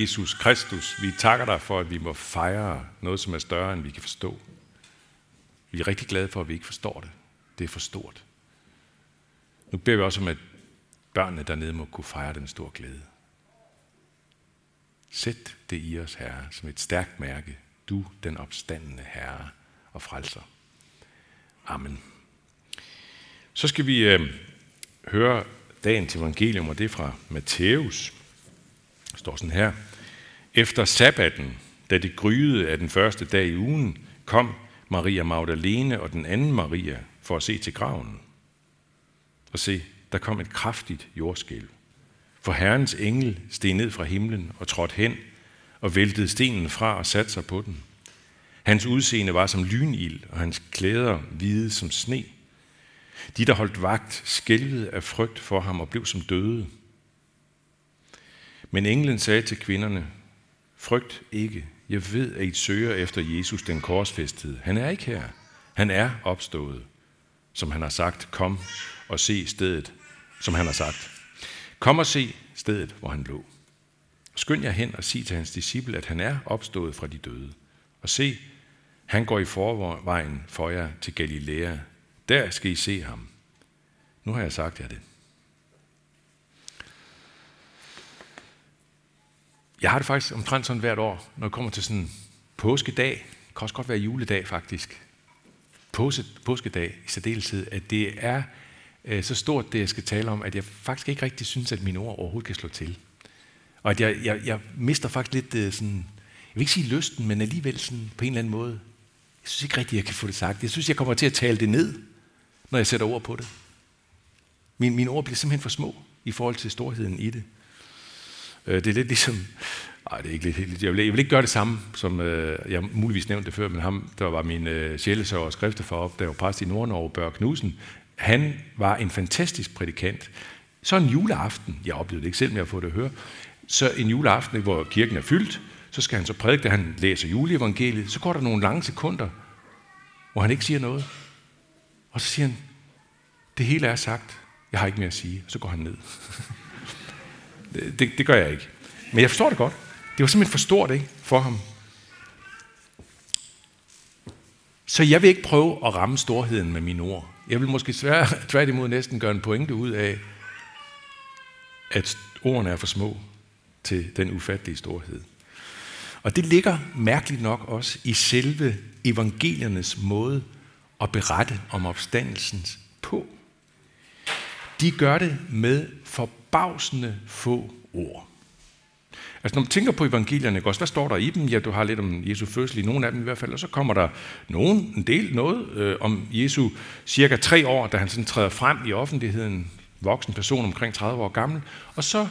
Jesus Kristus, vi takker dig for, at vi må fejre noget, som er større, end vi kan forstå. Vi er rigtig glade for, at vi ikke forstår det. Det er for stort. Nu beder vi også om, at børnene dernede må kunne fejre den store glæde. Sæt det i os, Herre, som et stærkt mærke. Du, den opstandende Herre og frelser. Amen. Så skal vi øh, høre dagens evangelium, og det er fra Matthæus. Det står sådan her. Efter sabbaten, da det gryede af den første dag i ugen, kom Maria Magdalene og den anden Maria for at se til graven. Og se, der kom et kraftigt jordskælv. For Herrens engel steg ned fra himlen og trådte hen og væltede stenen fra og satte sig på den. Hans udseende var som lynild, og hans klæder hvide som sne. De, der holdt vagt, skælvede af frygt for ham og blev som døde. Men englen sagde til kvinderne, frygt ikke, jeg ved, at I søger efter Jesus, den korsfæstede. Han er ikke her. Han er opstået, som han har sagt. Kom og se stedet, som han har sagt. Kom og se stedet, hvor han lå. Skynd jer hen og sig til hans disciple, at han er opstået fra de døde. Og se, han går i forvejen for jer til Galilea. Der skal I se ham. Nu har jeg sagt jer det. Jeg har det faktisk omtrent sådan hvert år, når det kommer til sådan påskedag. Det kan også godt være juledag faktisk. Påske, påskedag i særdeleshed, at det er øh, så stort, det jeg skal tale om, at jeg faktisk ikke rigtig synes, at mine ord overhovedet kan slå til. Og at jeg, jeg, jeg mister faktisk lidt øh, sådan, jeg vil ikke sige lysten, men alligevel sådan på en eller anden måde. Jeg synes ikke rigtigt, jeg kan få det sagt. Jeg synes, jeg kommer til at tale det ned, når jeg sætter ord på det. Min, mine ord bliver simpelthen for små i forhold til storheden i det. Øh, det er lidt ligesom, nej, det er ikke lidt, jeg vil, jeg vil ikke gøre det samme, som øh, jeg muligvis nævnte det før, men ham, der var min øh, sjælesøger og skrifter for op, der var præst i Nordnorge, Børge Knudsen, han var en fantastisk prædikant. Så en juleaften, jeg oplevede det ikke selv, men jeg har fået det at høre, så en juleaften, hvor kirken er fyldt, så skal han så prædike, da han læser juleevangeliet, så går der nogle lange sekunder, hvor han ikke siger noget. Og så siger han, det hele er sagt, jeg har ikke mere at sige, og så går han ned. det, det gør jeg ikke. Men jeg forstår det godt. Det var simpelthen for stort ikke, for ham. Så jeg vil ikke prøve at ramme storheden med mine ord. Jeg vil måske tværtimod næsten gøre en pointe ud af, at ordene er for små til den ufattelige storhed. Og det ligger mærkeligt nok også i selve evangeliernes måde at berette om opstandelsen på. De gør det med for forbavsende få ord. Altså når man tænker på evangelierne, også, hvad står der i dem? Ja, du har lidt om Jesu fødsel i nogle af dem i hvert fald, og så kommer der nogen, en del noget øh, om Jesu cirka tre år, da han sådan træder frem i offentligheden, voksen person omkring 30 år gammel, og så,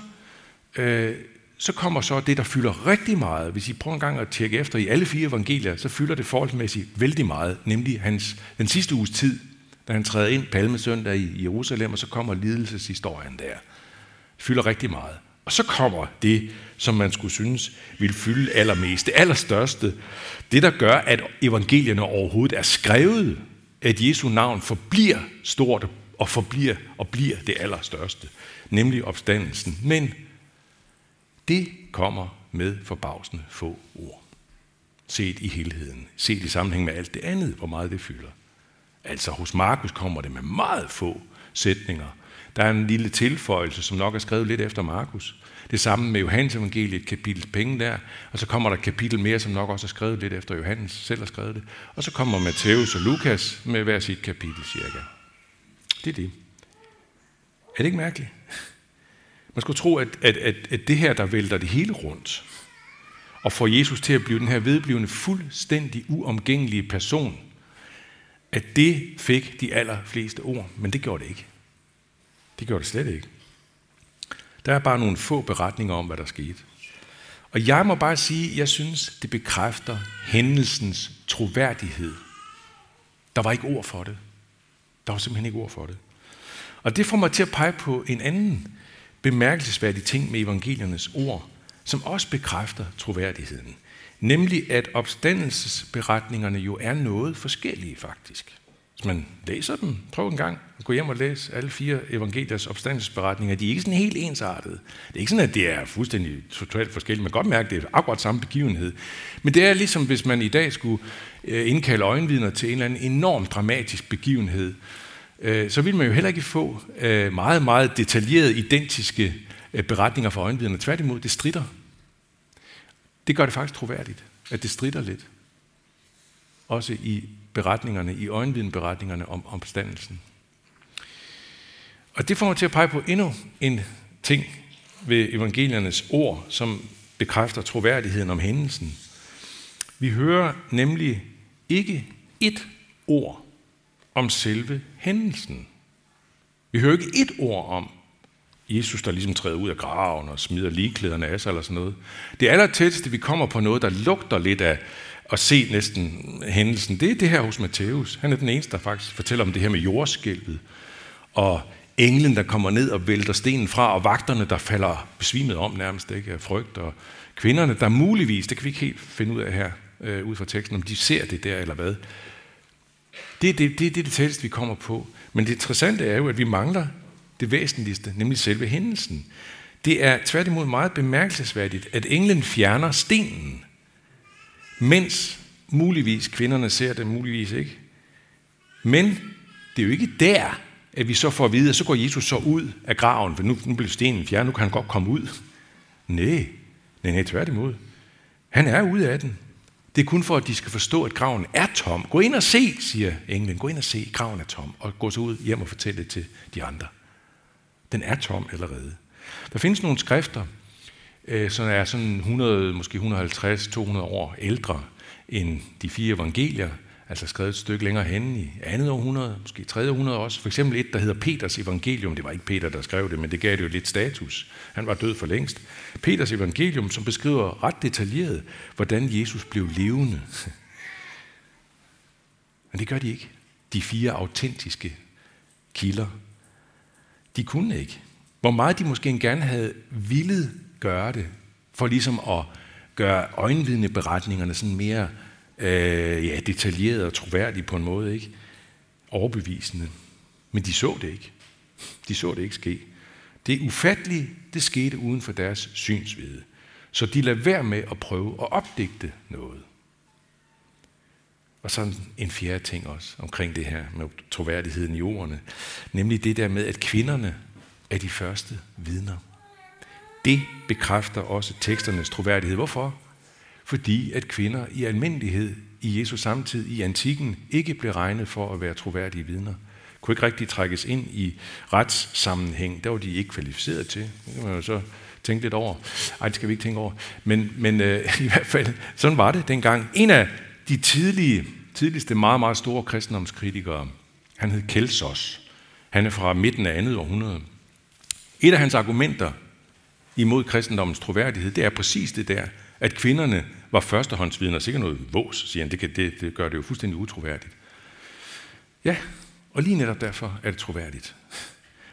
øh, så kommer så det, der fylder rigtig meget. Hvis I prøver en gang at tjekke efter i alle fire evangelier, så fylder det forholdsmæssigt vældig meget, nemlig hans, den sidste uges tid, da han træder ind palmesøndag i Jerusalem, og så kommer lidelseshistorien der. Fylder rigtig meget. Og så kommer det, som man skulle synes ville fylde allermest, det allerstørste. Det, der gør, at evangelierne overhovedet er skrevet, at Jesu navn forbliver stort og forbliver og bliver det allerstørste, nemlig opstandelsen. Men det kommer med forbavsende få ord. Set i helheden. Set i sammenhæng med alt det andet, hvor meget det fylder. Altså hos Markus kommer det med meget få sætninger. Der er en lille tilføjelse, som nok er skrevet lidt efter Markus. Det samme med Johannes evangeliet, kapitel penge der, og så kommer der et kapitel mere, som nok også er skrevet lidt efter Johannes selv har skrevet det. Og så kommer Matthæus og Lukas med hver sit kapitel cirka. Det er det. Er det ikke mærkeligt? Man skulle tro, at, at, at, at det her, der vælter det hele rundt, og får Jesus til at blive den her vedblivende, fuldstændig uomgængelige person, at det fik de allerfleste ord, men det gjorde det ikke. Det gjorde det slet ikke. Der er bare nogle få beretninger om, hvad der skete. Og jeg må bare sige, at jeg synes, det bekræfter hændelsens troværdighed. Der var ikke ord for det. Der var simpelthen ikke ord for det. Og det får mig til at pege på en anden bemærkelsesværdig ting med evangeliernes ord, som også bekræfter troværdigheden. Nemlig at opstandelsesberetningerne jo er noget forskellige faktisk. Hvis man læser dem, prøv en gang at gå hjem og læse alle fire evangeliers opstandelsesberetninger. De er ikke sådan helt ensartede. Det er ikke sådan, at det er fuldstændig totalt forskelligt. Man kan godt mærke, at det er akkurat samme begivenhed. Men det er ligesom, hvis man i dag skulle øh, indkalde øjenvidner til en eller anden enorm dramatisk begivenhed, øh, så vil man jo heller ikke få øh, meget, meget detaljerede, identiske beretninger fra øjenvidner. Tværtimod, det strider. Det gør det faktisk troværdigt, at det strider lidt. Også i beretningerne, i øjenvidenberetningerne om opstandelsen. Og det får mig til at pege på endnu en ting ved evangeliernes ord, som bekræfter troværdigheden om hændelsen. Vi hører nemlig ikke et ord om selve hændelsen. Vi hører ikke et ord om Jesus, der ligesom træder ud af graven og smider ligeklæderne af sig eller sådan noget. Det aller tætteste, vi kommer på noget, der lugter lidt af at se næsten hændelsen, det er det her hos Matthæus. Han er den eneste, der faktisk fortæller om det her med jordskælvet. Og englen, der kommer ned og vælter stenen fra, og vagterne, der falder besvimet om nærmest ikke, af frygt, og kvinderne, der muligvis, det kan vi ikke helt finde ud af her, øh, ud fra teksten, om de ser det der eller hvad. Det er det, det, det, det tætteste, vi kommer på. Men det interessante er jo, at vi mangler det væsentligste, nemlig selve hændelsen. Det er tværtimod meget bemærkelsesværdigt, at englen fjerner stenen, mens muligvis kvinderne ser det, muligvis ikke. Men det er jo ikke der, at vi så får at vide, at så går Jesus så ud af graven, for nu, nu bliver stenen fjernet, nu kan han godt komme ud. Nej, nej, nej, tværtimod. Han er ude af den. Det er kun for, at de skal forstå, at graven er tom. Gå ind og se, siger englen. Gå ind og se, graven er tom. Og gå så ud hjem og fortælle det til de andre. Den er tom allerede. Der findes nogle skrifter, øh, som er sådan 100, måske 150-200 år ældre end de fire evangelier, altså skrevet et stykke længere hen i andet århundrede, måske tredje århundrede også. For eksempel et, der hedder Peters evangelium. Det var ikke Peter, der skrev det, men det gav det jo lidt status. Han var død for længst. Peters evangelium, som beskriver ret detaljeret, hvordan Jesus blev levende. Men det gør de ikke. De fire autentiske kilder. De kunne ikke. Hvor meget de måske gerne havde villet gøre det, for ligesom at gøre øjenvidneberetningerne sådan mere øh, ja, detaljeret og troværdige på en måde, ikke? Overbevisende. Men de så det ikke. De så det ikke ske. Det ufattelige, det skete uden for deres synsvide. Så de lader være med at prøve at opdigte noget. Og så en fjerde ting også omkring det her med troværdigheden i ordene. Nemlig det der med, at kvinderne er de første vidner. Det bekræfter også teksternes troværdighed. Hvorfor? fordi at kvinder i almindelighed i Jesu samtid i antikken ikke blev regnet for at være troværdige vidner. Kunne ikke rigtig trækkes ind i retssammenhæng. Der var de ikke kvalificeret til. Det kan man jo så tænke lidt over. Ej, det skal vi ikke tænke over. Men, men øh, i hvert fald, sådan var det dengang. En af de tidlige, tidligste meget, meget store kristendomskritikere, han hed Kelsos. Han er fra midten af andet århundrede. Et af hans argumenter imod kristendommens troværdighed, det er præcis det der, at kvinderne var førstehåndsvidner, sikkert noget vås, siger han. Det, kan, det, det gør det jo fuldstændig utroværdigt. Ja, og lige netop derfor er det troværdigt.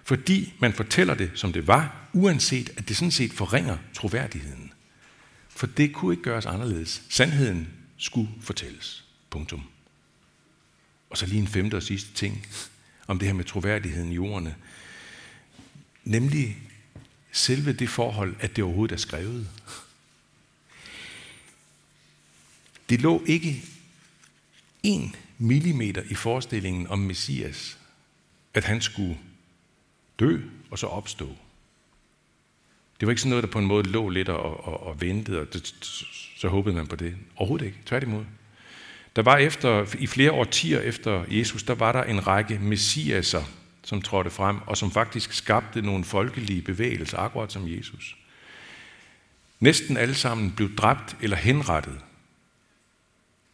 Fordi man fortæller det, som det var, uanset at det sådan set forringer troværdigheden. For det kunne ikke gøres anderledes. Sandheden skulle fortælles. Punktum. Og så lige en femte og sidste ting om det her med troværdigheden i ordene. Nemlig selve det forhold, at det overhovedet er skrevet. Det lå ikke en millimeter i forestillingen om Messias, at han skulle dø og så opstå. Det var ikke sådan noget, der på en måde lå lidt og, og, og ventede, og det, så håbede man på det. Overhovedet ikke, tværtimod. Der var efter, i flere årtier efter Jesus, der var der en række messiaser, som trådte frem, og som faktisk skabte nogle folkelige bevægelser, akkurat som Jesus. Næsten alle sammen blev dræbt eller henrettet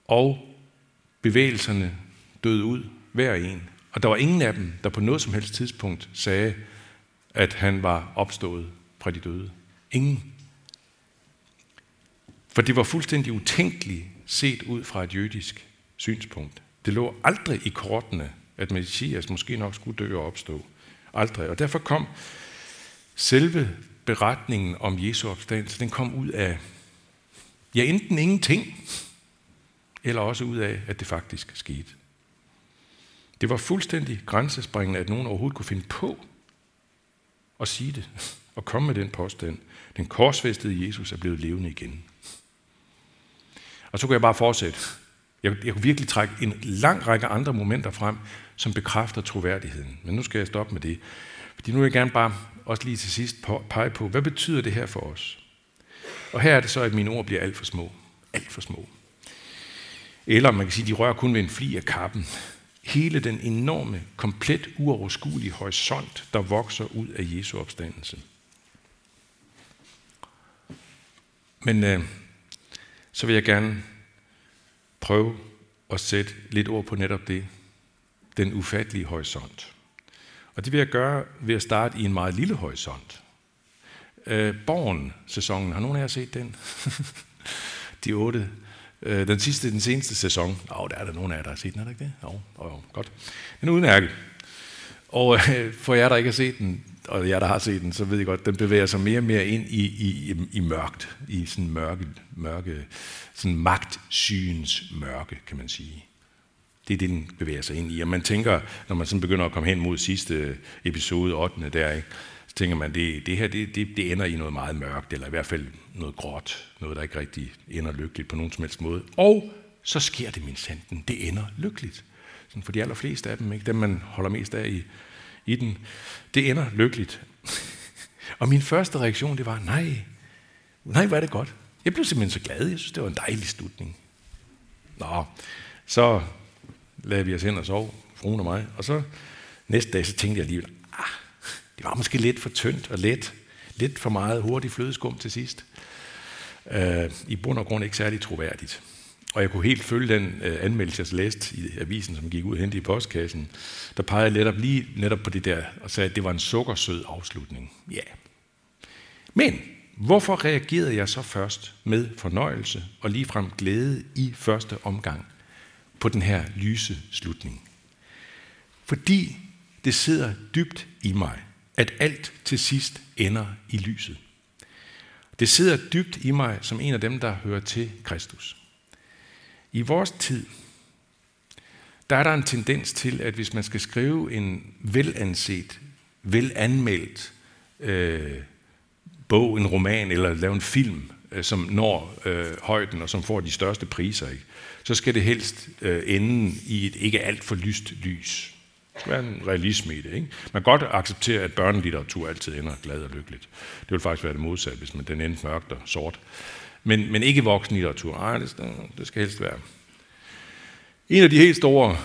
og bevægelserne døde ud, hver en. Og der var ingen af dem, der på noget som helst tidspunkt sagde, at han var opstået fra de døde. Ingen. For det var fuldstændig utænkeligt set ud fra et jødisk synspunkt. Det lå aldrig i kortene, at Messias måske nok skulle dø og opstå. Aldrig. Og derfor kom selve beretningen om Jesu opstandelse, den kom ud af, ja, enten ingenting, eller også ud af, at det faktisk skete. Det var fuldstændig grænsespringende, at nogen overhovedet kunne finde på at sige det og komme med den påstand. Den korsfæstede Jesus er blevet levende igen. Og så kunne jeg bare fortsætte. Jeg, jeg kunne virkelig trække en lang række andre momenter frem, som bekræfter troværdigheden. Men nu skal jeg stoppe med det. Fordi nu vil jeg gerne bare også lige til sidst pege på, hvad betyder det her for os? Og her er det så, at mine ord bliver alt for små. Alt for små. Eller man kan sige, at de rører kun ved en fli af kappen. Hele den enorme, komplet uoverskuelige horisont, der vokser ud af Jesu opstandelse. Men øh, så vil jeg gerne prøve at sætte lidt ord på netop det. Den ufattelige horisont. Og det vil jeg gøre ved at starte i en meget lille horisont. Øh, Borgen-sæsonen, har nogen af jer set den? De otte. Øh, den sidste, den seneste sæson. Åh, oh, der er der nogen af jer, der har set den, er der ikke det? Jo, oh, oh, godt. Den er udmærket. Og øh, for jer, der ikke har set den, og jer, der har set den, så ved I godt, den bevæger sig mere og mere ind i, i, i mørkt, i sådan mørke, mørke sådan magtsygens mørke, kan man sige. Det er det, den bevæger sig ind i. Og man tænker, når man sådan begynder at komme hen mod sidste øh, episode, 8. der, ikke, så tænker man, det, det her det, det, det ender i noget meget mørkt, eller i hvert fald noget gråt, noget, der ikke rigtig ender lykkeligt på nogen som helst måde. Og så sker det min sanden. Det ender lykkeligt. Sådan for de allerfleste af dem, ikke? dem man holder mest af i, i den, det ender lykkeligt. og min første reaktion, det var, nej, nej, hvor er det godt. Jeg blev simpelthen så glad. Jeg synes, det var en dejlig slutning. Nå, så lagde vi os hen og sov, fruen og mig. Og så næste dag, så tænkte jeg alligevel, ah, det var måske lidt for tyndt og let. Lidt for meget hurtigt flødeskum til sidst. Uh, I bund og grund ikke særlig troværdigt. Og jeg kunne helt følge den uh, anmeldelse, jeg læste i avisen, som gik ud hen i postkassen. Der pegede netop lige netop på det der, og sagde, at det var en sukkersød afslutning. Ja. Yeah. Men hvorfor reagerede jeg så først med fornøjelse og ligefrem glæde i første omgang på den her lyse slutning? Fordi det sidder dybt i mig, at alt til sidst ender i lyset. Det sidder dybt i mig som en af dem, der hører til Kristus. I vores tid, der er der en tendens til, at hvis man skal skrive en velanset, velanmeldt øh, bog, en roman eller lave en film, Øh, som når øh, højden og som får de største priser, ikke? så skal det helst øh, ende i et ikke alt for lyst lys. Der skal være en realisme i det. Ikke? Man kan godt acceptere, at børnelitteratur altid ender glad og lykkeligt. Det vil faktisk være det modsatte, hvis man den endte mørkt og sort. Men, men ikke voksenlitteratur. Nej, det, det skal helst være. En af de helt store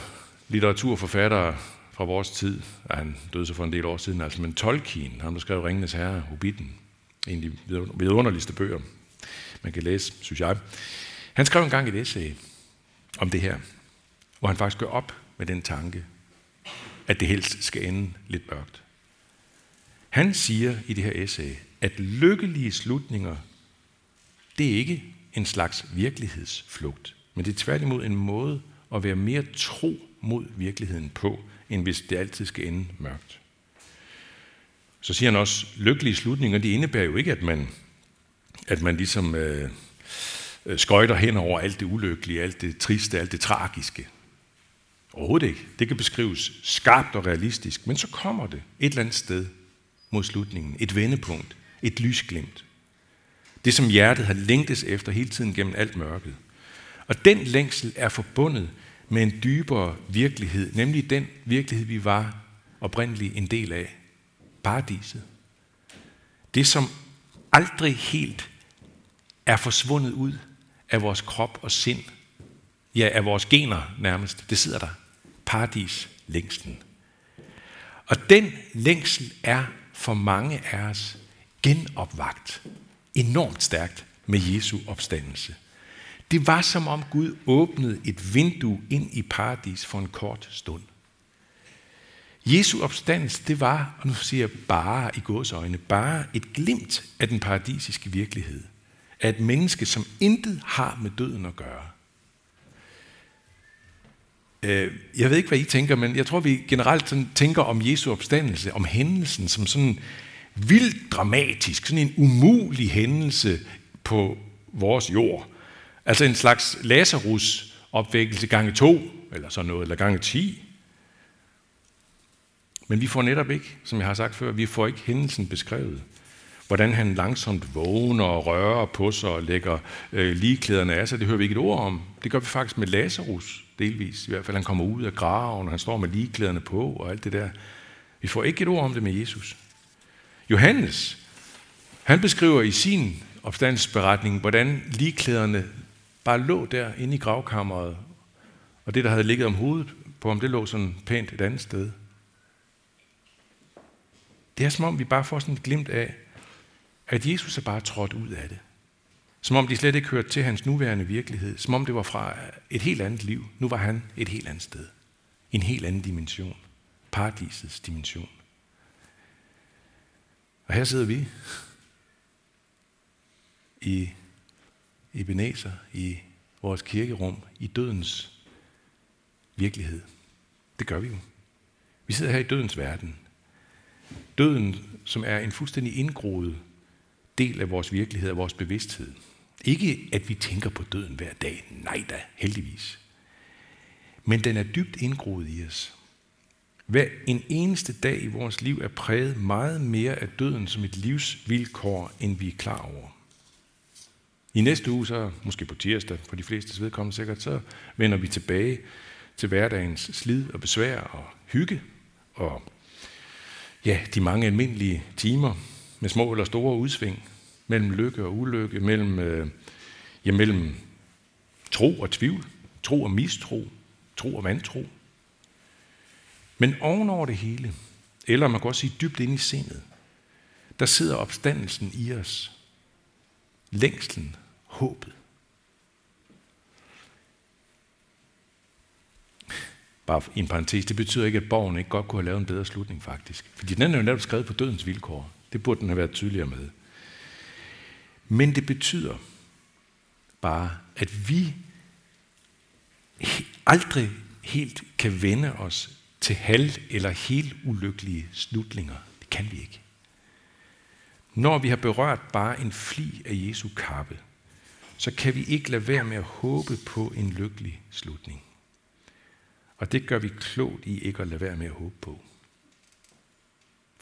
litteraturforfattere fra vores tid, ja, han døde så for en del år siden, altså men Tolkien, han der skrev Ringenes Herre, Hobbiten, en af de vidunderligste bøger, man kan læse, synes jeg. Han skrev engang et essay om det her, hvor han faktisk gør op med den tanke, at det helst skal ende lidt mørkt. Han siger i det her essay, at lykkelige slutninger, det er ikke en slags virkelighedsflugt, men det er tværtimod en måde at være mere tro mod virkeligheden på, end hvis det altid skal ende mørkt. Så siger han også, lykkelige slutninger, de indebærer jo ikke, at man, at man ligesom øh, øh, skøjter hen over alt det ulykkelige, alt det triste, alt det tragiske. Overhovedet ikke. Det kan beskrives skarpt og realistisk, men så kommer det et eller andet sted mod slutningen. Et vendepunkt. Et lysglimt. Det, som hjertet har længtes efter hele tiden gennem alt mørket. Og den længsel er forbundet med en dybere virkelighed, nemlig den virkelighed, vi var oprindeligt en del af. Paradiset. Det, som aldrig helt er forsvundet ud af vores krop og sind. Ja, af vores gener nærmest. Det sidder der paradis længsten. Og den længsel er for mange af os genopvagt enormt stærkt med Jesu opstandelse. Det var som om Gud åbnede et vindue ind i paradis for en kort stund. Jesu opstandelse, det var, og nu siger jeg bare i gåsøjne, bare et glimt af den paradisiske virkelighed. Af et menneske, som intet har med døden at gøre. Øh, jeg ved ikke, hvad I tænker, men jeg tror, vi generelt sådan tænker om Jesu opstandelse, om hændelsen som sådan vildt dramatisk, sådan en umulig hændelse på vores jord. Altså en slags Lazarus opvækkelse gange to, eller sådan noget, eller gange ti. Men vi får netop ikke, som jeg har sagt før, vi får ikke hændelsen beskrevet. Hvordan han langsomt vågner og rører på sig og lægger øh, ligeklæderne af sig, det hører vi ikke et ord om. Det gør vi faktisk med Lazarus, delvis. I hvert fald, han kommer ud af graven, og han står med ligeklæderne på og alt det der. Vi får ikke et ord om det med Jesus. Johannes, han beskriver i sin opstandelsesberetning, hvordan ligeklæderne bare lå der inde i gravkammeret, og det, der havde ligget om hovedet på ham, det lå sådan pænt et andet sted. Det er som om, vi bare får sådan et glimt af, at Jesus er bare trådt ud af det. Som om de slet ikke hørte til hans nuværende virkelighed. Som om det var fra et helt andet liv. Nu var han et helt andet sted. En helt anden dimension. Paradisets dimension. Og her sidder vi i Ebenezer, i vores kirkerum, i dødens virkelighed. Det gør vi jo. Vi sidder her i dødens verden. Døden, som er en fuldstændig indgroet del af vores virkelighed, og vores bevidsthed. Ikke at vi tænker på døden hver dag. Nej da, heldigvis. Men den er dybt indgroet i os. Hver en eneste dag i vores liv er præget meget mere af døden som et livsvilkår, end vi er klar over. I næste uge, så måske på tirsdag, for de fleste vedkommende sikkert, så vender vi tilbage til hverdagens slid og besvær og hygge og ja, de mange almindelige timer med små eller store udsving mellem lykke og ulykke, mellem, øh, ja, mellem tro og tvivl, tro og mistro, tro og vantro. Men ovenover det hele, eller man kan også sige dybt inde i sindet, der sidder opstandelsen i os. Længslen, håbet. Bare i en parentes, det betyder ikke, at borgen ikke godt kunne have lavet en bedre slutning faktisk. Fordi den er jo netop skrevet på dødens vilkår. Det burde den have været tydeligere med. Men det betyder bare, at vi aldrig helt kan vende os til halv- eller helt ulykkelige slutninger. Det kan vi ikke. Når vi har berørt bare en fli af Jesu kappe, så kan vi ikke lade være med at håbe på en lykkelig slutning. Og det gør vi klogt i ikke at lade være med at håbe på.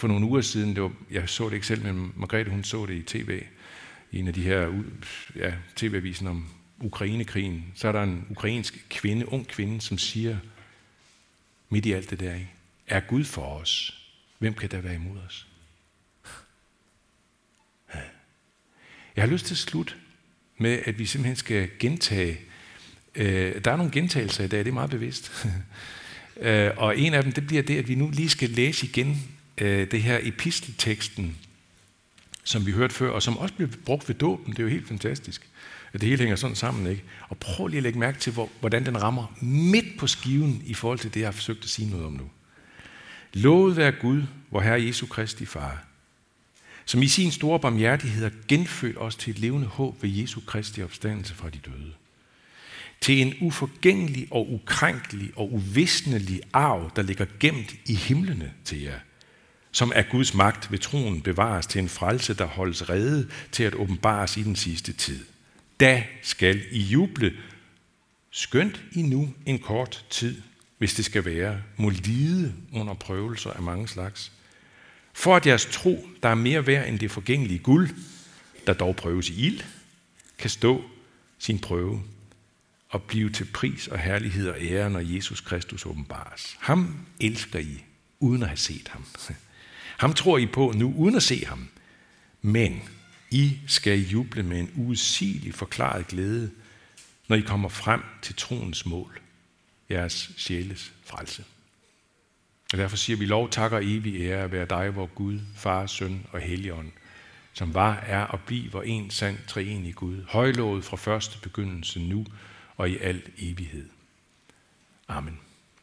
For nogle uger siden, det var, jeg så det ikke selv, men Margrethe hun så det i tv, i en af de her ja, tv-avisen om Ukrainekrigen, så er der en ukrainsk kvinde, ung kvinde, som siger, midt i alt det der, er Gud for os? Hvem kan der være imod os? Jeg har lyst til at slutte med, at vi simpelthen skal gentage. Øh, der er nogle gentagelser i dag, det er meget bevidst. øh, og en af dem, det bliver det, at vi nu lige skal læse igen øh, det her epistelteksten, som vi hørte før, og som også blev brugt ved dåben. Det er jo helt fantastisk, at det hele hænger sådan sammen. Ikke? Og prøv lige at lægge mærke til, hvor, hvordan den rammer midt på skiven i forhold til det, jeg har forsøgt at sige noget om nu. Lovet være Gud, hvor Herre Jesu Kristi Far, som i sin store barmhjertighed har genfødt os til et levende håb ved Jesu Kristi opstandelse fra de døde. Til en uforgængelig og ukrænkelig og uvisnelig arv, der ligger gemt i himlene til jer, som er Guds magt ved troen bevares til en frelse, der holdes rede til at åbenbares i den sidste tid. Da skal I juble, skønt I nu en kort tid, hvis det skal være, må lide under prøvelser af mange slags – for at jeres tro, der er mere værd end det forgængelige guld, der dog prøves i ild, kan stå sin prøve og blive til pris og herlighed og ære, når Jesus Kristus åbenbares. Ham elsker I, uden at have set ham. Ham tror I på nu, uden at se ham. Men I skal juble med en usigelig forklaret glæde, når I kommer frem til troens mål, jeres sjæles frelse. Og derfor siger vi lov, takker evig ære at være dig, vor Gud, Far, Søn og Helligånd, som var, er og bliver en sand treenig Gud, højlovet fra første begyndelse nu og i al evighed. Amen.